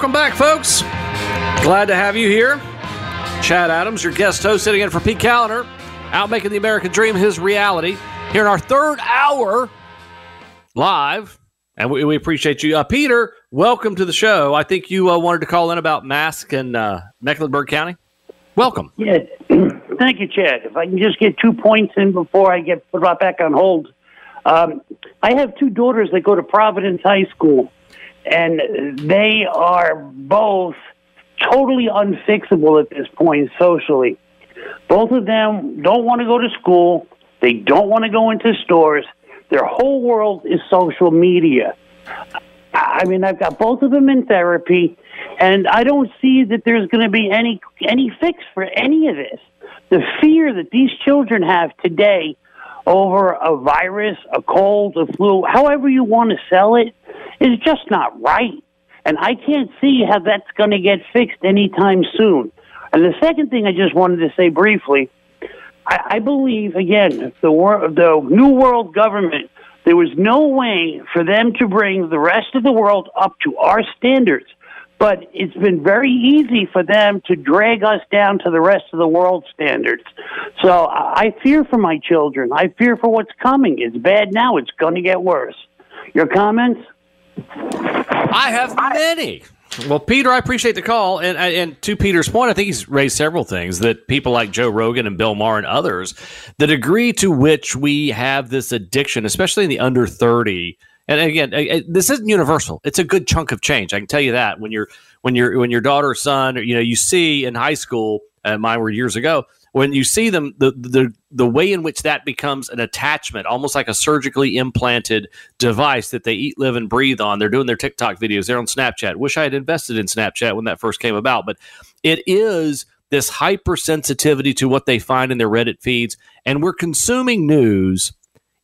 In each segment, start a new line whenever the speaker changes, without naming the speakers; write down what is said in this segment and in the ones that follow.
Welcome back, folks. Glad to have you here. Chad Adams, your guest host, sitting in for Pete Kaliner, out making the American dream his reality. Here in our third hour live, and we, we appreciate you. Uh, Peter, welcome to the show. I think you uh, wanted to call in about masks in uh, Mecklenburg County. Welcome.
Yeah, thank you, Chad. If I can just get two points in before I get put back on hold. Um, I have two daughters that go to Providence High School and they are both totally unfixable at this point socially. Both of them don't want to go to school. They don't want to go into stores. Their whole world is social media. I mean, I've got both of them in therapy, and I don't see that there's going to be any any fix for any of this. The fear that these children have today over a virus, a cold, a flu, however you want to sell it, is just not right. And I can't see how that's going to get fixed anytime soon. And the second thing I just wanted to say briefly, I, I believe again the wor- the new world government. There was no way for them to bring the rest of the world up to our standards, but it's been very easy for them to drag us down to the rest of the world standards. So I fear for my children. I fear for what's coming. It's bad now. It's going to get worse. Your comments?
I have many. Well, Peter, I appreciate the call, and and to Peter's point, I think he's raised several things that people like Joe Rogan and Bill Maher and others, the degree to which we have this addiction, especially in the under thirty. And again, this isn't universal. It's a good chunk of change. I can tell you that when you're when you're when your daughter or son, you know, you see in high school, uh, mine were years ago, when you see them, the, the the way in which that becomes an attachment, almost like a surgically implanted device that they eat, live, and breathe on. They're doing their TikTok videos. They're on Snapchat. Wish I had invested in Snapchat when that first came about, but it is this hypersensitivity to what they find in their Reddit feeds, and we're consuming news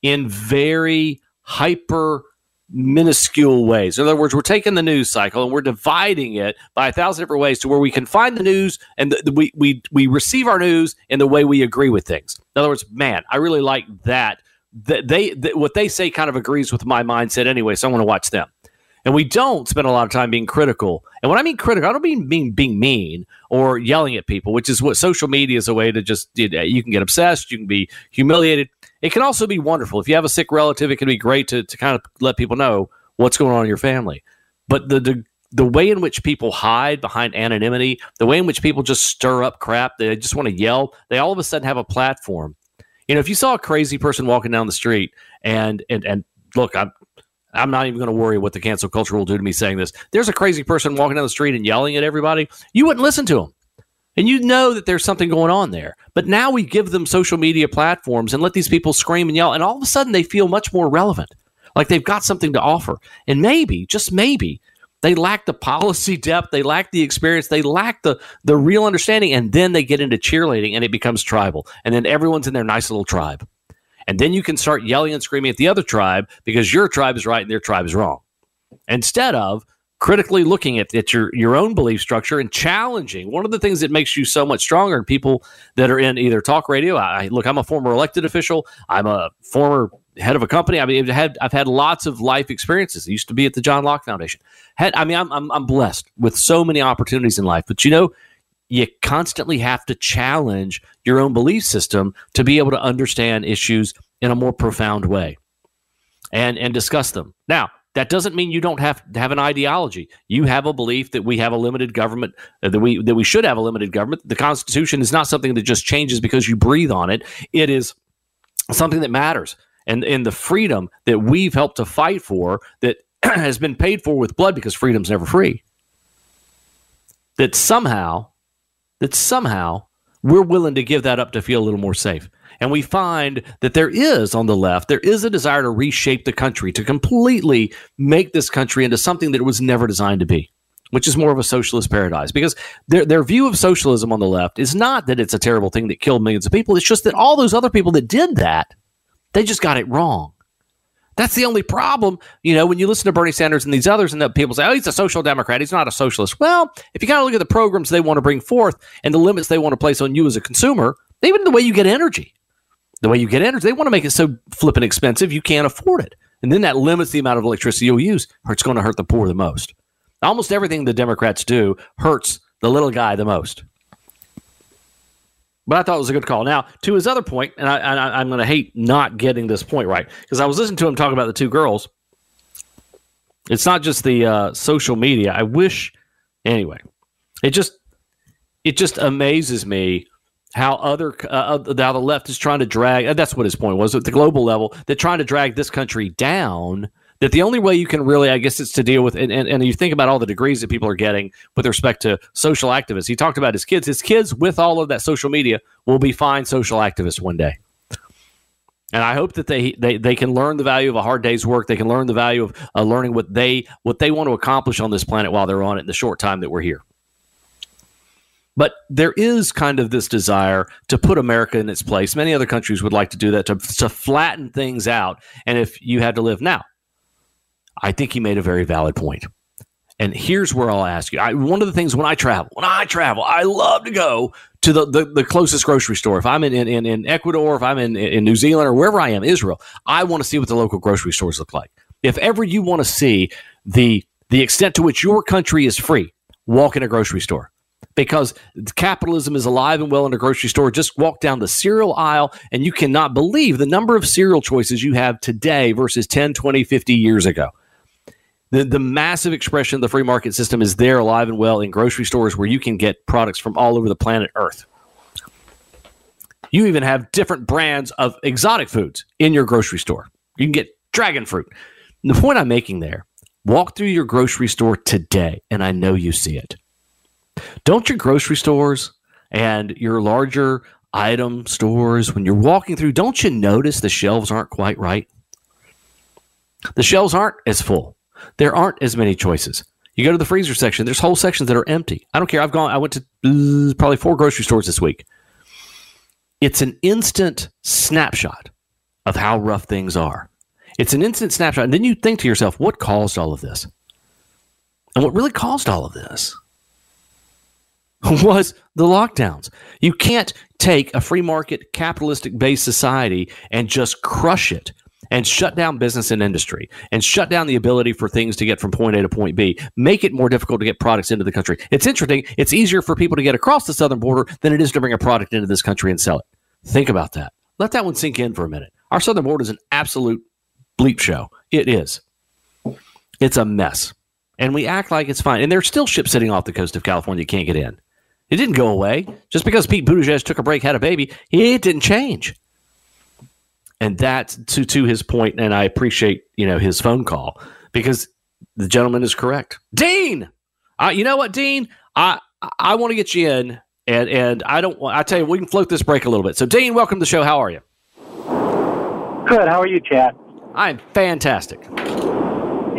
in very hyper minuscule ways. In other words, we're taking the news cycle and we're dividing it by a thousand different ways to where we can find the news and the, the, we, we, we receive our news in the way we agree with things. In other words, man, I really like that. They what they say kind of agrees with my mindset anyway, so I want to watch them. And we don't spend a lot of time being critical. And when I mean critical, I don't mean being, being mean or yelling at people, which is what social media is a way to just, you can get obsessed, you can be humiliated. It can also be wonderful. If you have a sick relative, it can be great to, to kind of let people know what's going on in your family. But the, the the way in which people hide behind anonymity, the way in which people just stir up crap, they just want to yell, they all of a sudden have a platform. You know, if you saw a crazy person walking down the street and and and look, I'm I'm not even going to worry what the cancel culture will do to me saying this. There's a crazy person walking down the street and yelling at everybody. You wouldn't listen to them. And you know that there's something going on there. But now we give them social media platforms and let these people scream and yell. And all of a sudden they feel much more relevant, like they've got something to offer. And maybe, just maybe, they lack the policy depth, they lack the experience, they lack the, the real understanding. And then they get into cheerleading and it becomes tribal. And then everyone's in their nice little tribe. And then you can start yelling and screaming at the other tribe because your tribe is right and their tribe is wrong. Instead of critically looking at, at your, your own belief structure and challenging. One of the things that makes you so much stronger and people that are in either talk radio. I look, I'm a former elected official. I'm a former head of a company. I mean, I've had I've had lots of life experiences. I used to be at the John Locke Foundation. Had, I mean, I'm, I'm I'm blessed with so many opportunities in life. But you know, you constantly have to challenge your own belief system to be able to understand issues in a more profound way and and discuss them. Now, that doesn't mean you don't have to have an ideology. You have a belief that we have a limited government, uh, that we that we should have a limited government. The Constitution is not something that just changes because you breathe on it. It is something that matters, and and the freedom that we've helped to fight for that has been paid for with blood because freedom's never free. That somehow, that somehow we're willing to give that up to feel a little more safe. And we find that there is on the left, there is a desire to reshape the country, to completely make this country into something that it was never designed to be, which is more of a socialist paradise. Because their, their view of socialism on the left is not that it's a terrible thing that killed millions of people. It's just that all those other people that did that, they just got it wrong. That's the only problem. You know, when you listen to Bernie Sanders and these others, and the people say, oh, he's a social democrat. He's not a socialist. Well, if you kind of look at the programs they want to bring forth and the limits they want to place on you as a consumer, even the way you get energy, the way you get energy, they want to make it so flipping expensive you can't afford it. And then that limits the amount of electricity you'll use, it's going to hurt the poor the most. Almost everything the Democrats do hurts the little guy the most. But I thought it was a good call. Now, to his other point, and I, I'm going to hate not getting this point right because I was listening to him talk about the two girls. It's not just the uh, social media. I wish, anyway. It just it just amazes me how other uh, how the left is trying to drag. That's what his point was at the global level. They're trying to drag this country down that the only way you can really, I guess, it's to deal with, and, and, and you think about all the degrees that people are getting with respect to social activists. He talked about his kids. His kids, with all of that social media, will be fine social activists one day. And I hope that they, they they can learn the value of a hard day's work. They can learn the value of uh, learning what they what they want to accomplish on this planet while they're on it in the short time that we're here. But there is kind of this desire to put America in its place. Many other countries would like to do that to, to flatten things out. And if you had to live now, I think he made a very valid point. And here's where I'll ask you. I, one of the things when I travel, when I travel, I love to go to the, the, the closest grocery store. If I'm in, in, in Ecuador, if I'm in, in New Zealand, or wherever I am, Israel, I want to see what the local grocery stores look like. If ever you want to see the the extent to which your country is free, walk in a grocery store because capitalism is alive and well in a grocery store. Just walk down the cereal aisle and you cannot believe the number of cereal choices you have today versus 10, 20, 50 years ago. The, the massive expression of the free market system is there alive and well in grocery stores where you can get products from all over the planet Earth. You even have different brands of exotic foods in your grocery store. You can get dragon fruit. And the point I'm making there walk through your grocery store today, and I know you see it. Don't your grocery stores and your larger item stores, when you're walking through, don't you notice the shelves aren't quite right? The shelves aren't as full there aren't as many choices. You go to the freezer section, there's whole sections that are empty. I don't care. I've gone, I went to uh, probably four grocery stores this week. It's an instant snapshot of how rough things are. It's an instant snapshot. And then you think to yourself, what caused all of this? And what really caused all of this was the lockdowns. You can't take a free market, capitalistic based society and just crush it and shut down business and industry and shut down the ability for things to get from point A to point B, make it more difficult to get products into the country. It's interesting. It's easier for people to get across the southern border than it is to bring a product into this country and sell it. Think about that. Let that one sink in for a minute. Our southern border is an absolute bleep show. It is. It's a mess. And we act like it's fine. And there's still ships sitting off the coast of California you can't get in. It didn't go away. Just because Pete Buttigieg took a break, had a baby, it didn't change and that to to his point, and I appreciate you know his phone call because the gentleman is correct. Dean, uh, you know what, Dean, I I want to get you in, and and I don't. I tell you, we can float this break a little bit. So, Dean, welcome to the show. How are you?
Good. How are you, Chad?
I'm fantastic.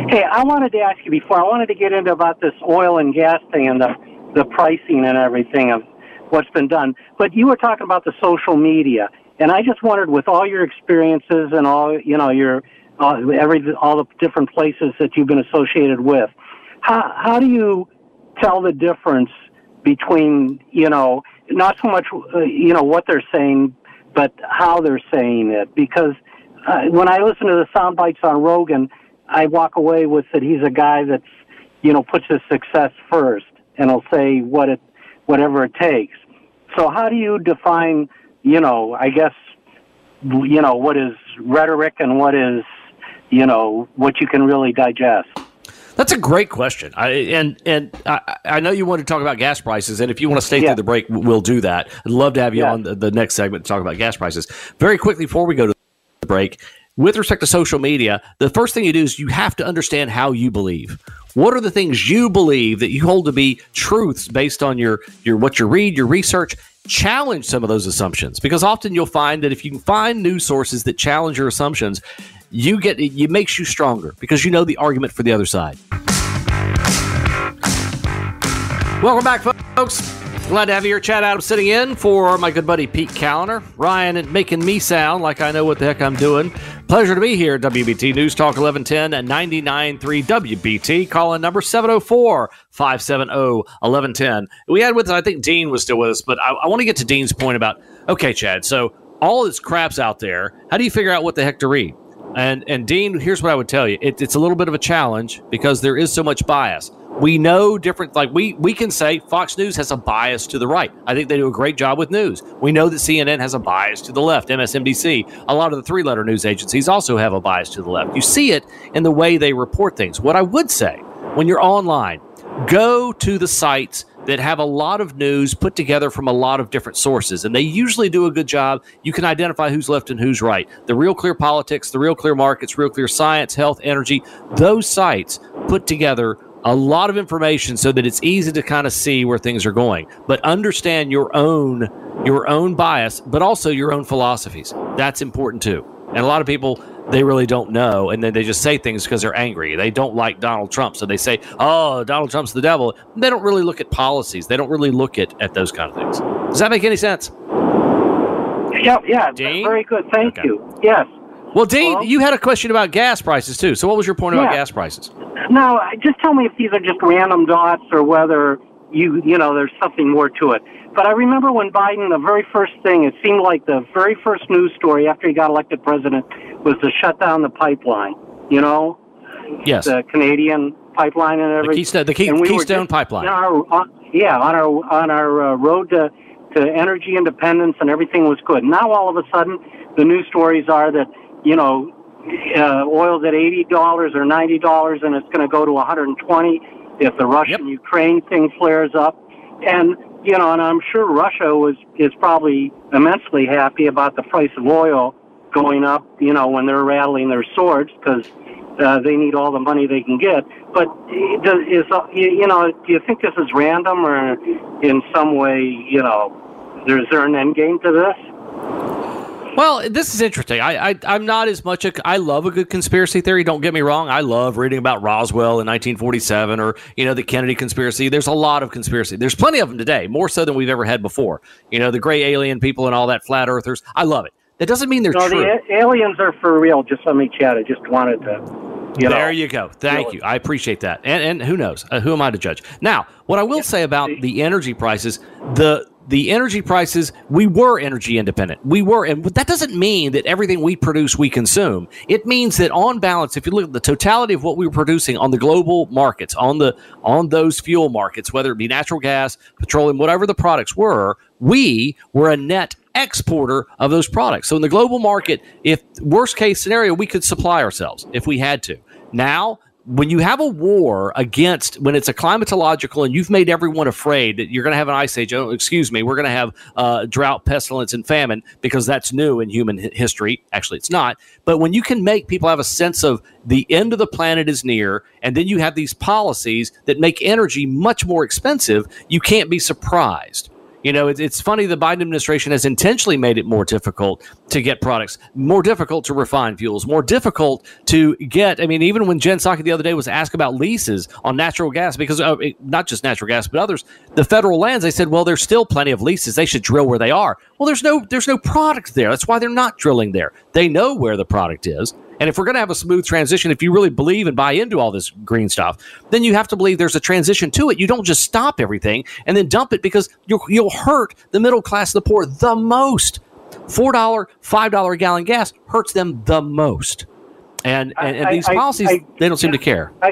Hey, I wanted to ask you before. I wanted to get into about this oil and gas thing and the the pricing and everything of what's been done. But you were talking about the social media, and I just wondered, with all your experiences and all you know, your uh, every all the different places that you've been associated with, how how do you tell the difference between you know not so much uh, you know what they're saying, but how they're saying it? Because uh, when I listen to the sound bites on Rogan, I walk away with that he's a guy that's you know puts his success first and will say what it whatever it takes. So how do you define you know, I guess, you know, what is rhetoric and what is, you know, what you can really digest?
That's a great question. I, and and I, I, know you want to talk about gas prices, and if you want to stay yeah. through the break, we'll do that. I'd love to have you yeah. on the, the, next segment to talk about gas prices. Very quickly before we go to the break, with respect to social media, the first thing you do is you have to understand how you believe. What are the things you believe that you hold to be truths based on your your what you read, your research, challenge some of those assumptions because often you'll find that if you can find news sources that challenge your assumptions, you get it makes you stronger because you know the argument for the other side. Welcome back, folks. Glad to have you here, Chad Adams, sitting in for my good buddy Pete Kaliner. Ryan making me sound like I know what the heck I'm doing. Pleasure to be here, WBT News Talk 1110 at 99.3 WBT. Calling number 704 570 1110. We had with, I think Dean was still with us, but I, I want to get to Dean's point about, okay, Chad, so all this crap's out there. How do you figure out what the heck to read? And and Dean, here's what I would tell you: it, it's a little bit of a challenge because there is so much bias. We know different, like we, we can say Fox News has a bias to the right. I think they do a great job with news. We know that CNN has a bias to the left. MSNBC, a lot of the three letter news agencies also have a bias to the left. You see it in the way they report things. What I would say when you're online, go to the sites that have a lot of news put together from a lot of different sources, and they usually do a good job. You can identify who's left and who's right. The Real Clear Politics, the Real Clear Markets, Real Clear Science, Health, Energy, those sites put together a lot of information so that it's easy to kind of see where things are going. But understand your own your own bias but also your own philosophies. That's important too. And a lot of people they really don't know and then they just say things because they're angry. They don't like donald trump so they say oh donald trump's the devil. They don't really look at policies. They don't really look at, at those kind of things. Does that make any sense?
Yeah yeah
Dean?
very good. Thank
Okay.
you. Yes
well dean
Hello?
you had a question about gas prices too so what was your point about gas prices
No, just tell me if these are just random dots or whether you you know there's something more to it. But I remember when Biden, the very first thing, it seemed like the very first news story after he got elected president was to shut down the pipeline. You know,
yes
the Canadian pipeline and
the
everything.
keystone, the Key,
we
keystone pipeline
our, on, yeah, on our on our uh, road to to energy independence, and everything was good. Now all of a sudden, the news stories are that you know uh, oil's at eighty dollars or ninety dollars, and it's going to go to one hundred and twenty if the Russian Ukraine thing flares up. And you know, and I'm sure Russia was is probably immensely happy about the price of oil going up. You know, when they're rattling their swords because uh, they need all the money they can get. But does, is uh, you you know, do you think this is random or in some way, you know, there's there an end game to this?
Well, this is interesting. I, I I'm not as much a. I love a good conspiracy theory. Don't get me wrong. I love reading about Roswell in 1947 or you know the Kennedy conspiracy. There's a lot of conspiracy. There's plenty of them today, more so than we've ever had before. You know the gray alien people and all that flat earthers. I love it. That doesn't mean they're
No,
true.
the a- aliens are for real. Just let me chat. I just wanted to, you know.
there you go. Thank you. I appreciate that. And and who knows? Uh, who am I to judge? Now, what I will say about the energy prices, the the energy prices, we were energy independent. We were, and that doesn't mean that everything we produce we consume. It means that on balance, if you look at the totality of what we were producing on the global markets, on the on those fuel markets, whether it be natural gas, petroleum, whatever the products were, we were a net exporter of those products. So in the global market, if worst case scenario, we could supply ourselves if we had to. Now, when you have a war against when it's a climatological and you've made everyone afraid that you're going to have an ice age oh excuse me we're going to have uh, drought pestilence and famine because that's new in human history. Actually it's not. But when you can make people have a sense of the end of the planet is near and then you have these policies that make energy much more expensive you can't be surprised you know, it's, it's funny the Biden administration has intentionally made it more difficult to get products, more difficult to refine fuels, more difficult to get. I mean, even when Jen Psaki the other day was asked about leases on natural gas, because uh, not just natural gas, but others, the federal lands, they said, well, there's still plenty of leases. They should drill where they are. Well, there's no there's no product there. That's why they're not drilling there. They know where the product is. And if we're going to have a smooth transition, if you really believe and buy into all this green stuff, then you have to believe there's a transition to it. You don't just stop everything and then dump it because you'll, you'll hurt the middle class, the poor, the most. Four dollar, five dollar a gallon gas hurts them the most. And and, and
I-
these
I-
policies,
I-
they don't seem to care.
I,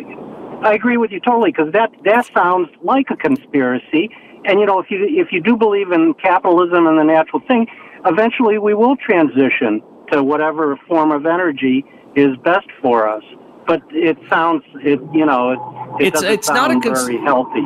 I agree with you totally because that that sounds like a conspiracy. And you know, if you if you do believe in capitalism and the natural thing, eventually we will transition to whatever form of energy is best for us. But it sounds, it you know, it, it
It's- it's not a cons-
very healthy.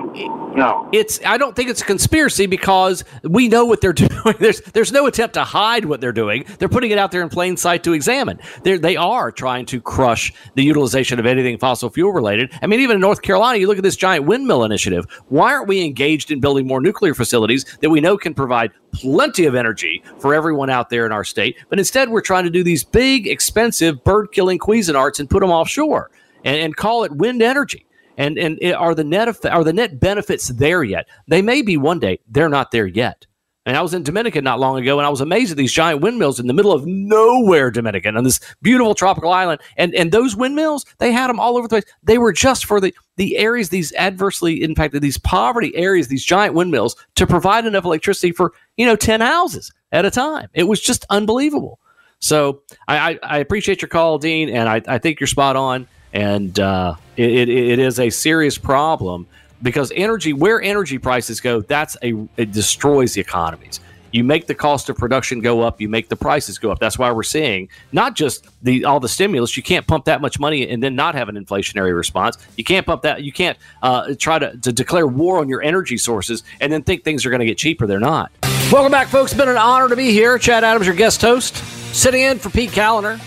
No.
it's I don't think it's a conspiracy because we know what they're doing. There's there's no attempt to hide what they're doing. They're putting it out there in plain sight to examine. They they are trying to crush the utilization of anything fossil fuel related. I mean, even in North Carolina, you look at this giant windmill initiative. Why aren't we engaged in building more nuclear facilities that we know can provide plenty of energy for everyone out there in our state? But instead, we're trying to do these big, expensive bird killing Cuisinarts and put them offshore and, and call it wind energy and and are the net are the net benefits there yet? They may be one day. They're not there yet. And I was in Dominican not long ago, and I was amazed at these giant windmills in the middle of nowhere, Dominican, on this beautiful tropical island. And and those windmills, they had them all over the place. They were just for the the areas, these adversely impacted, these poverty areas, these giant windmills to provide enough electricity for you know ten houses at a time. It was just unbelievable. So I, I, I appreciate your call, Dean, and I, I think you're spot on. and uh, it, it, it is a serious problem because energy, where energy prices go, that's a it destroys the economies. You make the cost of production go up, you make the prices go up. That's why we're seeing not just the all the stimulus. You can't pump that much money and then not have an inflationary response. You can't pump that. You can't uh, try to, to declare war on your energy sources and then think things are going to get cheaper. They're not. Welcome back, folks. It's been an honor to be here. Chad Adams, your guest host, sitting in for Pete Kaliner,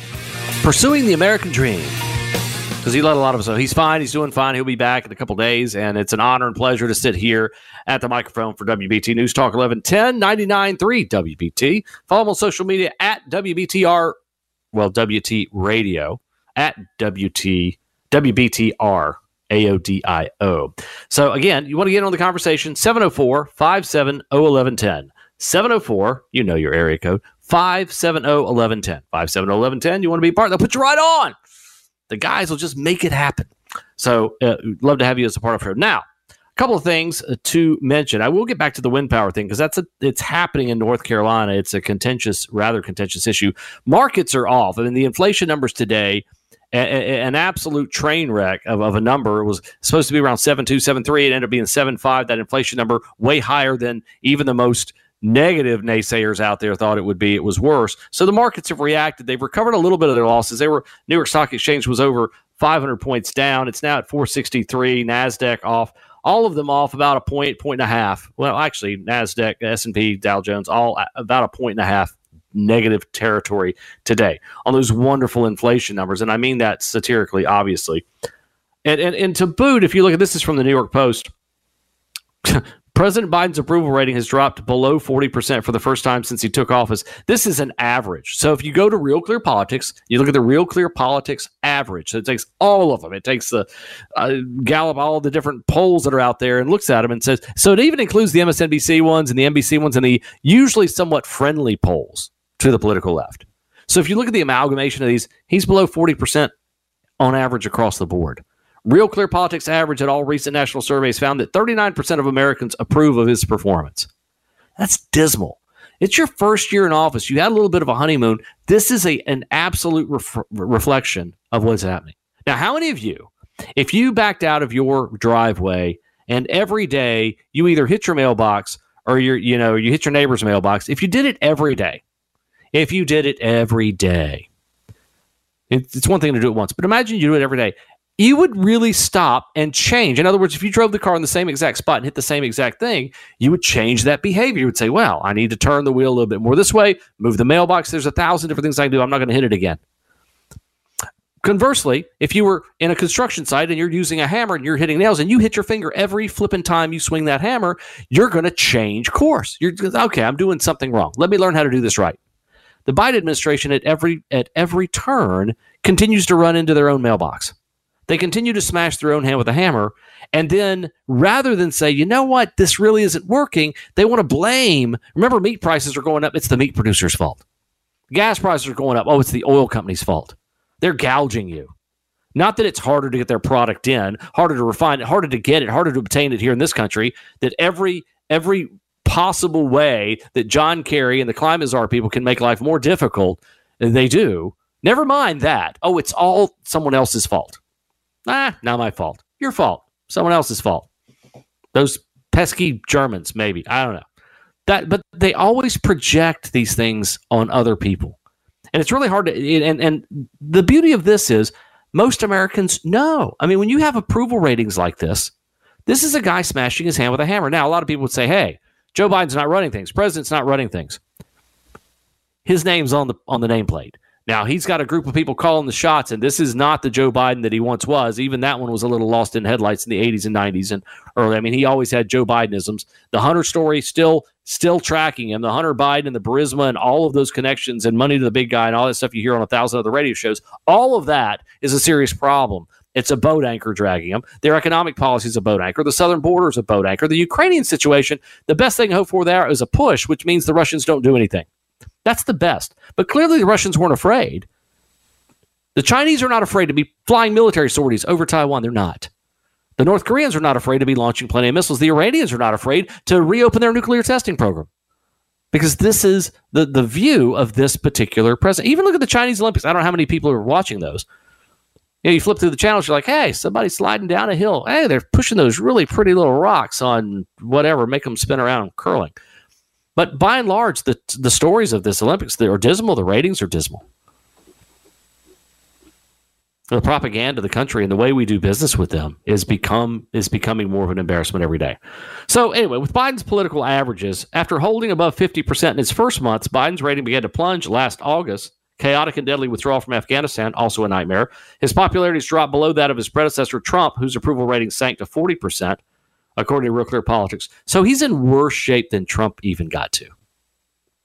pursuing the American dream because he let a lot of us know he's fine. He's doing fine. He'll be back in a couple days, and it's an honor and pleasure to sit here at the microphone for WBT News Talk 1110 99.3 WBT. Follow him on social media at WBTR, well, WT Radio at WT WBTR. AODIO. So, again, you want to get on the conversation 704 570 1110. 704, you know your area code, 570 1110. 570 1110, you want to be part, they'll put you right on. The guys will just make it happen. So, uh, love to have you as a part of it. Now, a couple of things uh, to mention. I will get back to the wind power thing because that's a, it's happening in North Carolina. It's a contentious, rather contentious issue. Markets are off. I mean, the inflation numbers today, a, a, an absolute train wreck of, of a number. It was supposed to be around 7.2, 7.3. It ended up being 7.5. That inflation number way higher than even the most negative naysayers out there thought it would be. It was worse. So the markets have reacted. They've recovered a little bit of their losses. They were New York Stock Exchange was over 500 points down. It's now at 463. Nasdaq off. All of them off about a point, point and a half. Well, actually, Nasdaq, S and P, Dow Jones, all about a point and a half negative territory today on those wonderful inflation numbers, and I mean that satirically, obviously. And and, and to boot, if you look at this is from the New York Post. President Biden's approval rating has dropped below 40% for the first time since he took office. This is an average. So if you go to Real Clear Politics, you look at the Real Clear Politics average. So it takes all of them. It takes the uh, Gallup, all the different polls that are out there and looks at them and says, so it even includes the MSNBC ones and the NBC ones and the usually somewhat friendly polls to the political left. So if you look at the amalgamation of these, he's below 40% on average across the board. Real Clear Politics average at all recent national surveys found that 39% of Americans approve of his performance. That's dismal. It's your first year in office. You had a little bit of a honeymoon. This is a, an absolute ref- reflection of what's happening. Now, how many of you, if you backed out of your driveway and every day you either hit your mailbox or you you know you hit your neighbor's mailbox, if you did it every day, if you did it every day, it's one thing to do it once, but imagine you do it every day you would really stop and change. In other words, if you drove the car in the same exact spot and hit the same exact thing, you would change that behavior. You would say, well, I need to turn the wheel a little bit more this way, move the mailbox. There's a thousand different things I can do. I'm not going to hit it again. Conversely, if you were in a construction site and you're using a hammer and you're hitting nails and you hit your finger every flipping time you swing that hammer, you're going to change course. You're okay. I'm doing something wrong. Let me learn how to do this right. The Biden administration at every at every turn continues to run into their own mailbox. They continue to smash their own hand with a hammer. And then rather than say, you know what, this really isn't working, they want to blame. Remember, meat prices are going up. It's the meat producer's fault. Gas prices are going up. Oh, it's the oil company's fault. They're gouging you. Not that it's harder to get their product in, harder to refine it, harder to get it, harder to obtain it here in this country, that every every possible way that John Kerry and the climate czar people can make life more difficult, they do. Never mind that. Oh, it's all someone else's fault. Ah, not my fault. Your fault. Someone else's fault. Those pesky Germans, maybe. I don't know. That, but they always project these things on other people, and it's really hard to. And and the beauty of this is most Americans know. I mean, when you have approval ratings like this, this is a guy smashing his hand with a hammer. Now, a lot of people would say, "Hey, Joe Biden's not running things. President's not running things." His name's on the on the nameplate. Now he's got a group of people calling the shots, and this is not the Joe Biden that he once was. Even that one was a little lost in headlights in the 80s and 90s and early. I mean, he always had Joe Bidenisms. The Hunter story still still tracking him. The Hunter Biden and the Burisma and all of those connections and money to the big guy and all that stuff you hear on a thousand other radio shows. All of that is a serious problem. It's a boat anchor dragging them. Their economic policy is a boat anchor. The southern border is a boat anchor. The Ukrainian situation, the best thing to hope for there is a push, which means the Russians don't do anything. That's the best. But clearly the Russians weren't afraid. The Chinese are not afraid to be flying military sorties over Taiwan. They're not. The North Koreans are not afraid to be launching plenty of missiles. The Iranians are not afraid to reopen their nuclear testing program. Because this is the, the view of this particular president. Even look at the Chinese Olympics. I don't know how many people are watching those. You, know, you flip through the channels, you're like, hey, somebody's sliding down a hill. Hey, they're pushing those really pretty little rocks on whatever, make them spin around curling. But by and large, the the stories of this Olympics are dismal. The ratings are dismal the propaganda of the country and the way we do business with them is become is becoming more of an embarrassment every day. So anyway, with Biden's political averages, after holding above 50% in his first months, Biden's rating began to plunge last August. Chaotic and deadly withdrawal from Afghanistan, also a nightmare. His popularity has dropped below that of his predecessor, Trump, whose approval rating sank to 40%, according to Real Clear Politics. So he's in worse shape than Trump even got to.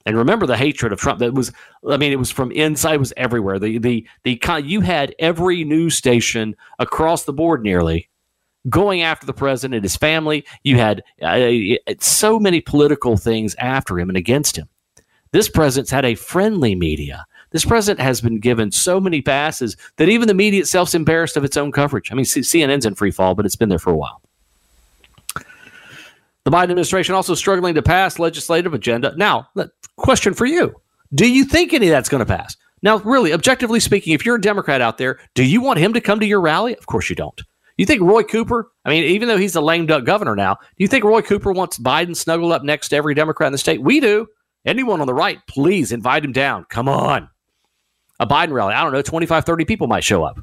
And remember the hatred of Trump that was I mean it was from inside it was everywhere. The the the you had every news station across the board nearly going after the president and his family. You had uh, so many political things after him and against him. This president's had a friendly media. This president has been given so many passes that even the media itself's embarrassed of its own coverage. I mean, CNN's in free fall, but it's been there for a while. The Biden administration also struggling to pass legislative agenda. Now, question for you. Do you think any of that's going to pass? Now, really, objectively speaking, if you're a Democrat out there, do you want him to come to your rally? Of course you don't. You think Roy Cooper, I mean, even though he's a lame duck governor now, do you think Roy Cooper wants Biden snuggled up next to every Democrat in the state? We do. Anyone on the right, please invite him down. Come on. A Biden rally, I don't know, 25, 30 people might show up.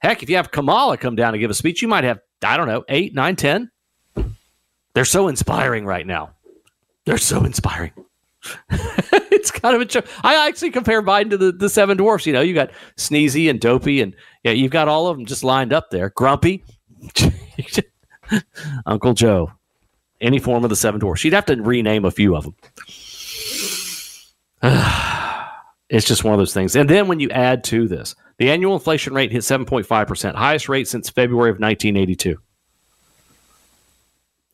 Heck, if you have Kamala come down and give a speech, you might have, I don't know, eight, nine, ten. They're so inspiring right now. They're so inspiring. it's kind of a joke. I actually compare Biden to the, the seven dwarfs. You know, you got Sneezy and Dopey, and yeah, you've got all of them just lined up there. Grumpy, Uncle Joe, any form of the seven dwarfs. You'd have to rename a few of them. it's just one of those things. And then when you add to this, the annual inflation rate hit 7.5%, highest rate since February of 1982.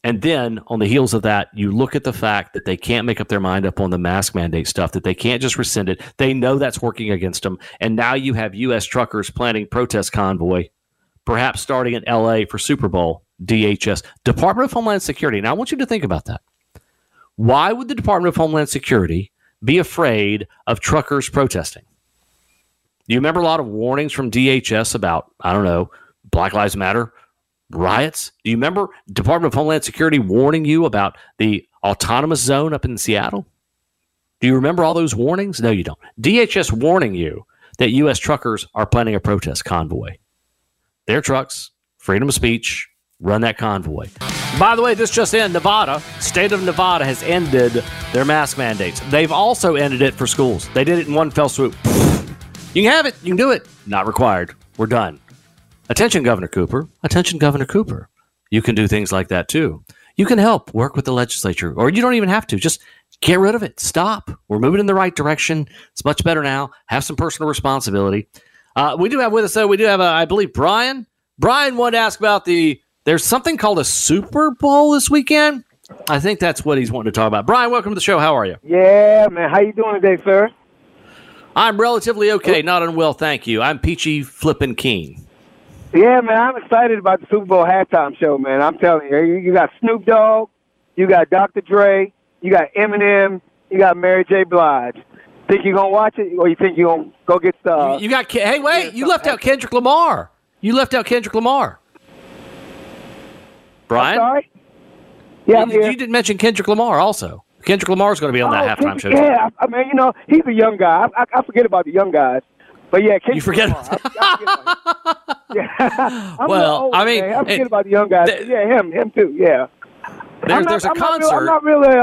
And then on the heels of that, you look at the fact that they can't make up their mind up on the mask mandate stuff, that they can't just rescind it. They know that's working against them. And now you have U.S. truckers planning protest convoy, perhaps starting in L.A. for Super Bowl, DHS, Department of Homeland Security. Now, I want you to think about that. Why would the Department of Homeland Security be afraid of truckers protesting? You remember a lot of warnings from DHS about, I don't know, Black Lives Matter? Riots? Do you remember Department of Homeland Security warning you about the autonomous zone up in Seattle? Do you remember all those warnings? No, you don't. DHS warning you that U.S. truckers are planning a protest convoy. Their trucks, freedom of speech, run that convoy. By the way, this just in Nevada, state of Nevada has ended their mask mandates. They've also ended it for schools. They did it in one fell swoop. You can have it, you can do it. Not required. We're done. Attention, Governor Cooper. Attention, Governor Cooper. You can do things like that too. You can help work with the legislature, or you don't even have to. Just get rid of it. Stop. We're moving in the right direction. It's much better now. Have some personal responsibility. Uh, we do have with us, though, we do have, uh, I believe, Brian. Brian wanted to ask about the, there's something called a Super Bowl this weekend. I think that's what he's wanting to talk about. Brian, welcome to the show. How are you?
Yeah, man. How you doing today, sir?
I'm relatively okay, not unwell, thank you. I'm peachy flippin' keen.
Yeah, man, I'm excited about the Super Bowl halftime show, man. I'm telling you, you got Snoop Dogg, you got Dr. Dre, you got Eminem, you got Mary J. Blige. Think you're gonna watch it, or you think you're gonna go get the?
You got hey, wait, you left out Kendrick Lamar. You left out Kendrick Lamar. Brian,
I'm sorry. Yeah,
you, you, didn't mention Kendrick Lamar also. Kendrick Lamar is going to be on that oh, halftime show.
Yeah, I mean, you know, he's a young guy. I, I, I forget about the young guys. But yeah, Kendrick
you forget. I,
I yeah.
well, I mean,
I'm forgetting about the young guys. Th- yeah, him, him too. Yeah.
There's, not, there's a
I'm
concert.
Not I'm not really.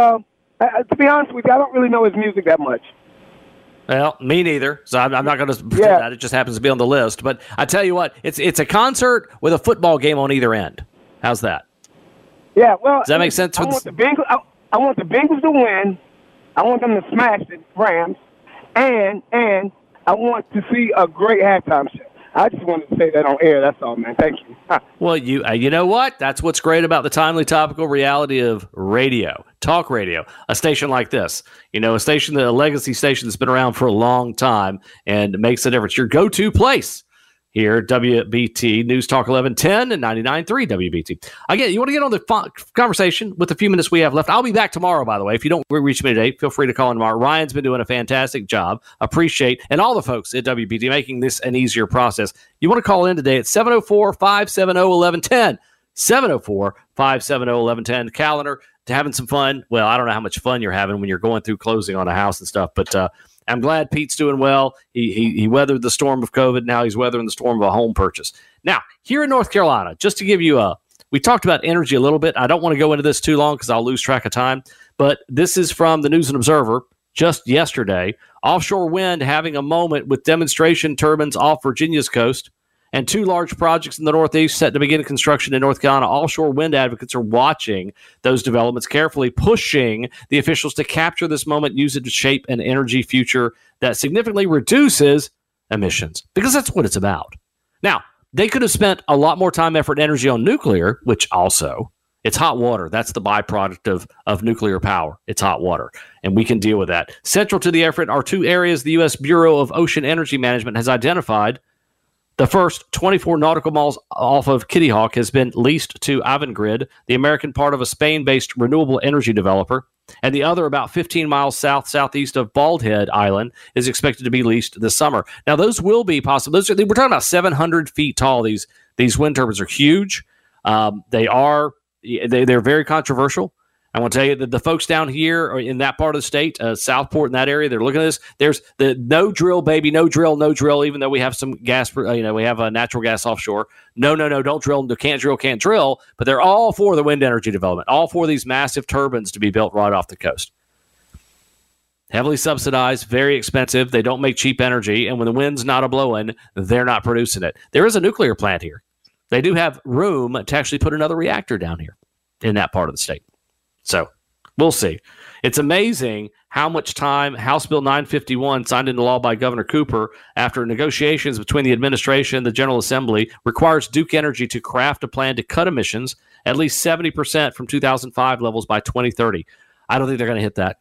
Uh, to be honest with you, I don't really know his music that much.
Well, me neither. So I'm, I'm not going to pretend yeah. that. It just happens to be on the list. But I tell you what, it's it's a concert with a football game on either end. How's that?
Yeah. Well,
does that make sense?
I want the Bengals. I, I want the Bengals to win. I want them to smash the Rams, and and I want to see a great halftime show. I just wanted to say that on air. That's all, man. Thank you.
well, you uh, you know what? That's what's great about the timely, topical reality of radio, talk radio, a station like this. You know, a station, that, a legacy station that's been around for a long time and makes a difference. Your go-to place here, WBT News Talk 1110 and 99.3 WBT. Again, you want to get on the conversation with the few minutes we have left. I'll be back tomorrow, by the way. If you don't reach me today, feel free to call in tomorrow. Ryan's been doing a fantastic job. Appreciate, and all the folks at WBT making this an easier process. You want to call in today at 704 570 1110. 704 570 1110. Kaliner to having some fun. Well, I don't know how much fun you're having when you're going through closing on a house and stuff, but uh, I'm glad Pete's doing well. He, he, he weathered the storm of COVID. Now he's weathering the storm of a home purchase. Now, here in North Carolina, just to give you a, we talked about energy a little bit. I don't want to go into this too long because I'll lose track of time, but this is from the News and Observer just yesterday. Offshore wind having a moment with demonstration turbines off Virginia's coast and two large projects in the Northeast set to begin construction in North Carolina. Offshore wind advocates are watching those developments carefully, pushing the officials to capture this moment, use it to shape an energy future that significantly reduces emissions, because that's what it's about. Now, they could have spent a lot more time, effort, and energy on nuclear, which also it's hot water. That's the byproduct of, of nuclear power. It's hot water, and we can deal with that. Central to the effort are two areas the U.S. Bureau of Ocean Energy Management has identified the first 24 nautical miles off of Kitty Hawk has been leased to Avangrid, the American part of a Spain based renewable energy developer. And the other, about 15 miles south southeast of Bald Head Island, is expected to be leased this summer. Now, those will be possible. Those are, we're talking about 700 feet tall. These these wind turbines are huge. Um, they are they, they're very controversial. I want to tell you that the folks down here in that part of the state, uh, Southport in that area, they're looking at this. There's the no drill, baby, no drill, no drill. Even though we have some gas, uh, you know, we have a natural gas offshore. No, no, no, don't drill. Can't drill, can't drill. But they're all for the wind energy development. All for these massive turbines to be built right off the coast. Heavily subsidized, very expensive. They don't make cheap energy, and when the wind's not a blowing, they're not producing it. There is a nuclear plant here. They do have room to actually put another reactor down here in that part of the state. So we'll see. It's amazing how much time House Bill 951, signed into law by Governor Cooper after negotiations between the administration and the General Assembly, requires Duke Energy to craft a plan to cut emissions at least 70% from 2005 levels by 2030. I don't think they're going to hit that.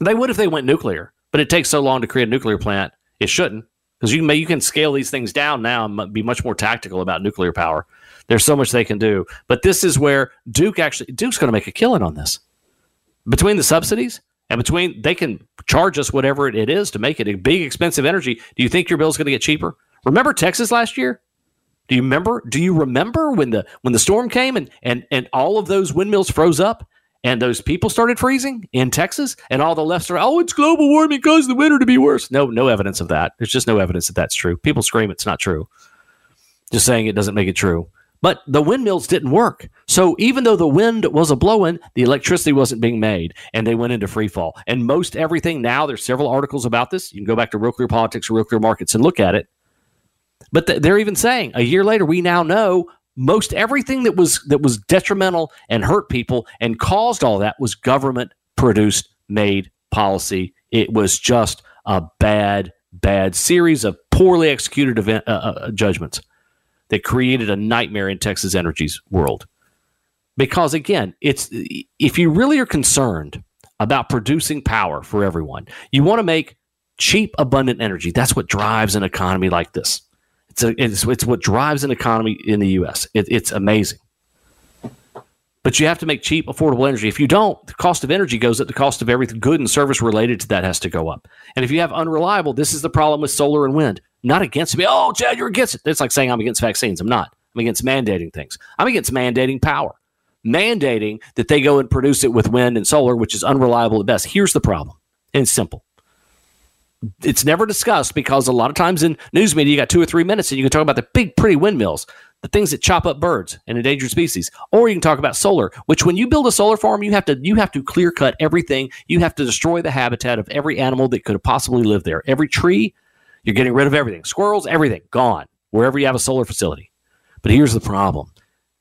They would if they went nuclear, but it takes so long to create a nuclear plant. It shouldn't because you can, you can scale these things down now and be much more tactical about nuclear power. There's so much they can do. But this is where Duke actually Duke's going to make a killing on this. Between the subsidies and between they can charge us whatever it is to make it a big expensive energy. Do you think your bill's going to get cheaper? Remember Texas last year? Do you remember? Do you remember when the when the storm came and and and all of those windmills froze up and those people started freezing in Texas and all the left are oh it's global warming caused the winter to be worse. No, no evidence of that. There's just no evidence that that's true. People scream it's not true. Just saying it doesn't make it true. But the windmills didn't work. So even though the wind was a blowing, the electricity wasn't being made and they went into free fall. And most everything now, there's several articles about this. You can go back to Real Clear Politics or Real Clear Markets and look at it. But th- they're even saying a year later, we now know most everything that was that was detrimental and hurt people and caused all that was government produced made policy. It was just a bad, bad series of poorly executed event, uh, uh, judgments that created a nightmare in Texas Energy's world. Because again, it's if you really are concerned about producing power for everyone, you want to make cheap, abundant energy. That's what drives an economy like this. It's, a, it's, it's what drives an economy in the U.S. It, it's amazing. But you have to make cheap, affordable energy. If you don't, the cost of energy goes up. The cost of everything good and service related to that has to go up. And if you have unreliable, this is the problem with solar and wind not against me. Oh, Chad, you're against it. It's like saying I'm against vaccines. I'm not. I'm against mandating things. I'm against mandating power, mandating that they go and produce it with wind and solar, which is unreliable at best. Here's the problem, and it's simple. It's never discussed because a lot of times in news media, you got two or three minutes and you can talk about the big, pretty windmills, the things that chop up birds and endangered species, or you can talk about solar. Which, when you build a solar farm, you have to you have to clear cut everything. You have to destroy the habitat of every animal that could have possibly lived there, every tree, you're getting rid of everything squirrels, everything gone wherever you have a solar facility. But here's the problem.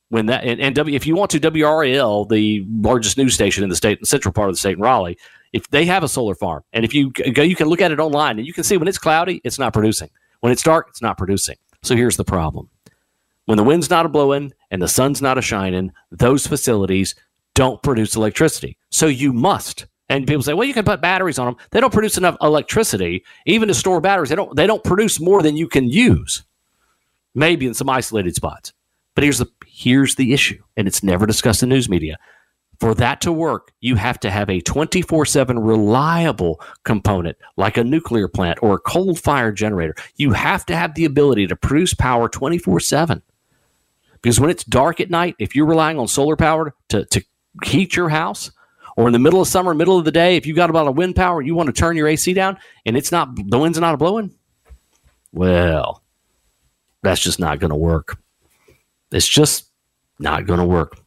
When that and, and w, if you want to WRAL, the largest news station in the state, the central part of the state in Raleigh, if they have a solar farm, and if you go, you can look at it online, and you can see when it's cloudy, it's not producing. When it's dark, it's not producing. So here's the problem: when the wind's not a blowing and the sun's not a shining, those facilities don't produce electricity. So you must and people say, well, you can put batteries on them. They don't produce enough electricity, even to store batteries. They don't. They don't produce more than you can use. maybe in some isolated spots. But here's the here's the issue, and it's never discussed in news media. For that to work, you have to have a 24 7 reliable component like a nuclear plant or a coal fired generator. You have to have the ability to produce power 24 7. Because when it's dark at night, if you're relying on solar power to, to heat your house, or in the middle of summer, middle of the day, if you've got about a wind power, you want to turn your AC down and it's not, the wind's not blowing, well, that's just not going to work. It's just not going to work.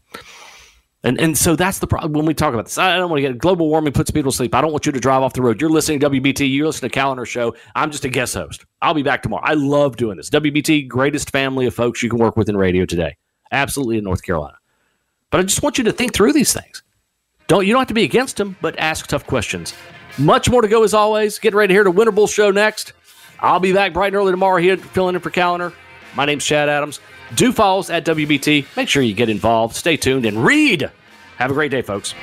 And, and so that's the problem when we talk about this. I don't want to get global warming puts people to sleep. I don't want you to drive off the road. You're listening to WBT. You're listening to Kaliner Show. I'm just a guest host. I'll be back tomorrow. I love doing this. WBT, greatest family of folks you can work with in radio today. Absolutely in North Carolina. But I just want you to think through these things. Don't you don't have to be against them, but ask tough questions. Much more to go as always. Get ready here to hear the Winterble show next. I'll be back bright and early tomorrow here filling in for Kaliner. My name's Chad Adams. Do follow us at WBT. Make sure you get involved, stay tuned, and read. Have a great day, folks.